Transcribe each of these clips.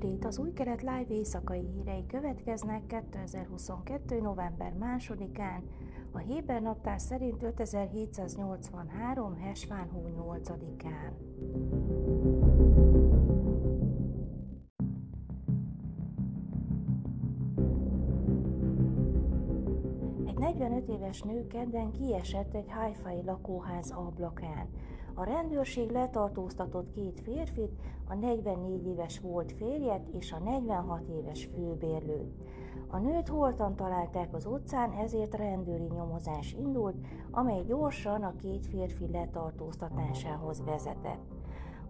estét! Az új kelet live éjszakai hírei következnek 2022. november 2-án, a Héber naptár szerint 5783. Hesván hó 8-án. 45 éves nő kedden kiesett egy hájfai lakóház ablakán. A rendőrség letartóztatott két férfit, a 44 éves volt férjet és a 46 éves főbérlőt. A nőt holtan találták az utcán, ezért rendőri nyomozás indult, amely gyorsan a két férfi letartóztatásához vezetett.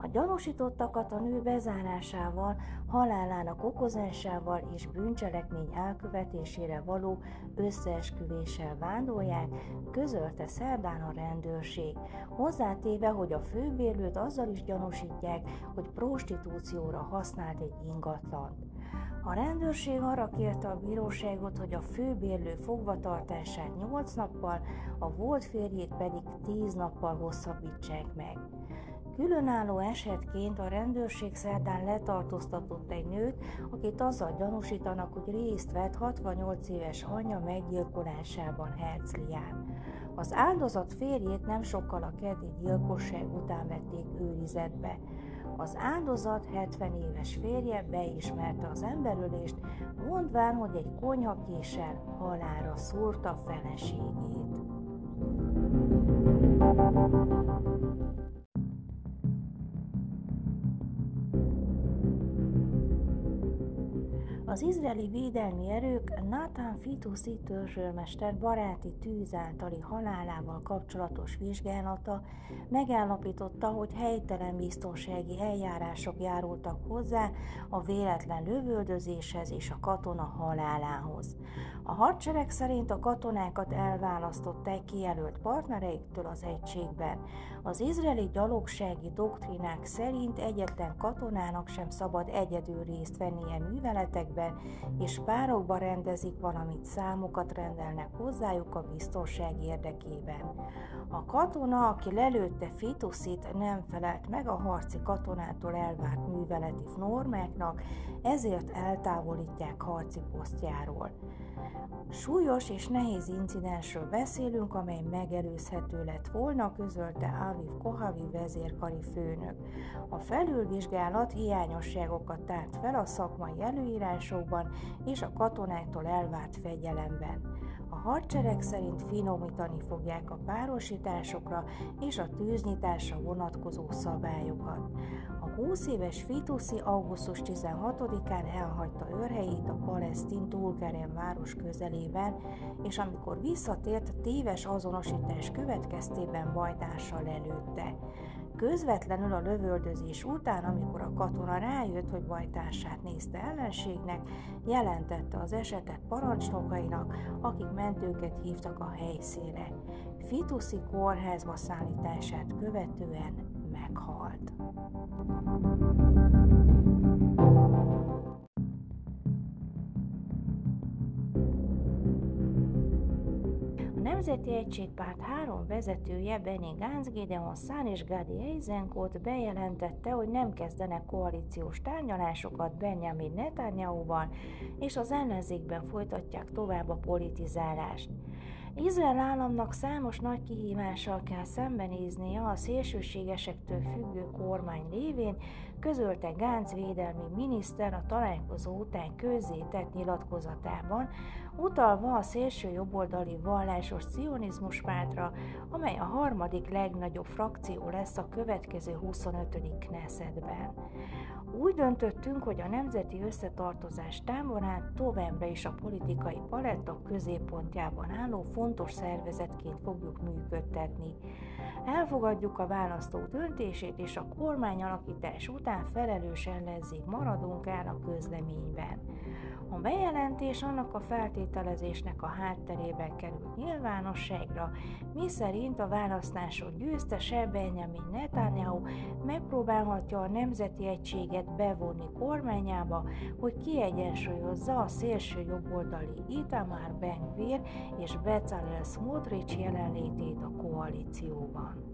A gyanúsítottakat a nő bezárásával, halálának okozásával és bűncselekmény elkövetésére való összeesküvéssel vádolják, közölte szerdán a rendőrség, hozzátéve, hogy a főbérlőt azzal is gyanúsítják, hogy prostitúcióra használt egy ingatlant. A rendőrség arra kérte a bíróságot, hogy a főbérlő fogvatartását 8 nappal, a volt férjét pedig 10 nappal hosszabbítsák meg. Különálló esetként a rendőrség szerdán letartóztatott egy nőt, akit azzal gyanúsítanak, hogy részt vett 68 éves anyja meggyilkolásában Herzlián. Az áldozat férjét nem sokkal a keddi gyilkosság után vették őrizetbe. Az áldozat 70 éves férje beismerte az emberölést, mondván, hogy egy konyhakéssel halára szúrta feleségét. Az izraeli védelmi erők Nathan Fitusi törzsőrmester baráti tűz általi halálával kapcsolatos vizsgálata megállapította, hogy helytelen biztonsági eljárások járultak hozzá a véletlen lövöldözéshez és a katona halálához. A hadsereg szerint a katonákat elválasztották kijelölt partnereiktől az egységben. Az izraeli gyalogsági doktrinák szerint egyetlen katonának sem szabad egyedül részt vennie műveletekben, és párokba rendezik, valamit számokat rendelnek hozzájuk a biztonság érdekében. A katona, aki lelőtte Fituszit, nem felelt meg a harci katonától elvárt műveleti normáknak, ezért eltávolítják harci posztjáról. Súlyos és nehéz incidensről beszélünk, amely megelőzhető lett volna, közölte Aviv Kohavi vezérkari főnök. A felülvizsgálat hiányosságokat tárt fel a szakmai előírásokban és a katonáktól elvárt fegyelemben. A hadsereg szerint finomítani fogják a párosításokra és a tűznyitásra vonatkozó szabályokat. A 20 éves Fituszi augusztus 16-án elhagyta őrhelyét a palesztin Tulkeren város közelében, és amikor visszatért, téves azonosítás következtében bajtással előtte. Közvetlenül a lövöldözés után, amikor a katona rájött, hogy bajtársát nézte ellenségnek, jelentette az esetet parancsnokainak, akik mentőket hívtak a helyszínre. Fituszi kórházba szállítását követően meghalt. Nemzeti Egységpárt három vezetője, Benny Gantz, Gideon Szán és Gadi Eisenkot bejelentette, hogy nem kezdenek koalíciós tárgyalásokat Benjamin Netanyahu-val, és az ellenzékben folytatják tovább a politizálást. Izrael államnak számos nagy kihívással kell szembenéznie a szélsőségesektől függő kormány révén, közölte Gánc védelmi miniszter a találkozó után közzétett nyilatkozatában, utalva a szélső jobboldali vallásos cionizmus pártra, amely a harmadik legnagyobb frakció lesz a következő 25. Knessetben. Úgy döntöttünk, hogy a Nemzeti Összetartozás táborán továbbra is a politikai paletta középpontjában álló fontos szervezetként fogjuk működtetni. Elfogadjuk a választó döntését, és a kormányalakítás után felelős el a közleményben. A bejelentés annak a feltételezésnek a hátterében került nyilvánosságra, mi szerint a választások győztese Benjamin Netanyahu megpróbálhatja a nemzeti egységet bevonni kormányába, hogy kiegyensúlyozza a szélső jobboldali Itamar Ben-Gvir és Bezalel Smotrich jelenlétét a koalícióban.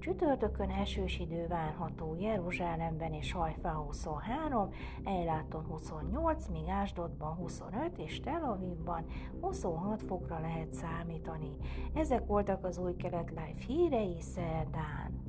Csütörtökön esős idő várható Jeruzsálemben és Hajfán 23, Ejláton 28, míg Ásdodban 25 és Tel Avivban 26 fokra lehet számítani. Ezek voltak az új kelet live hírei szerdán.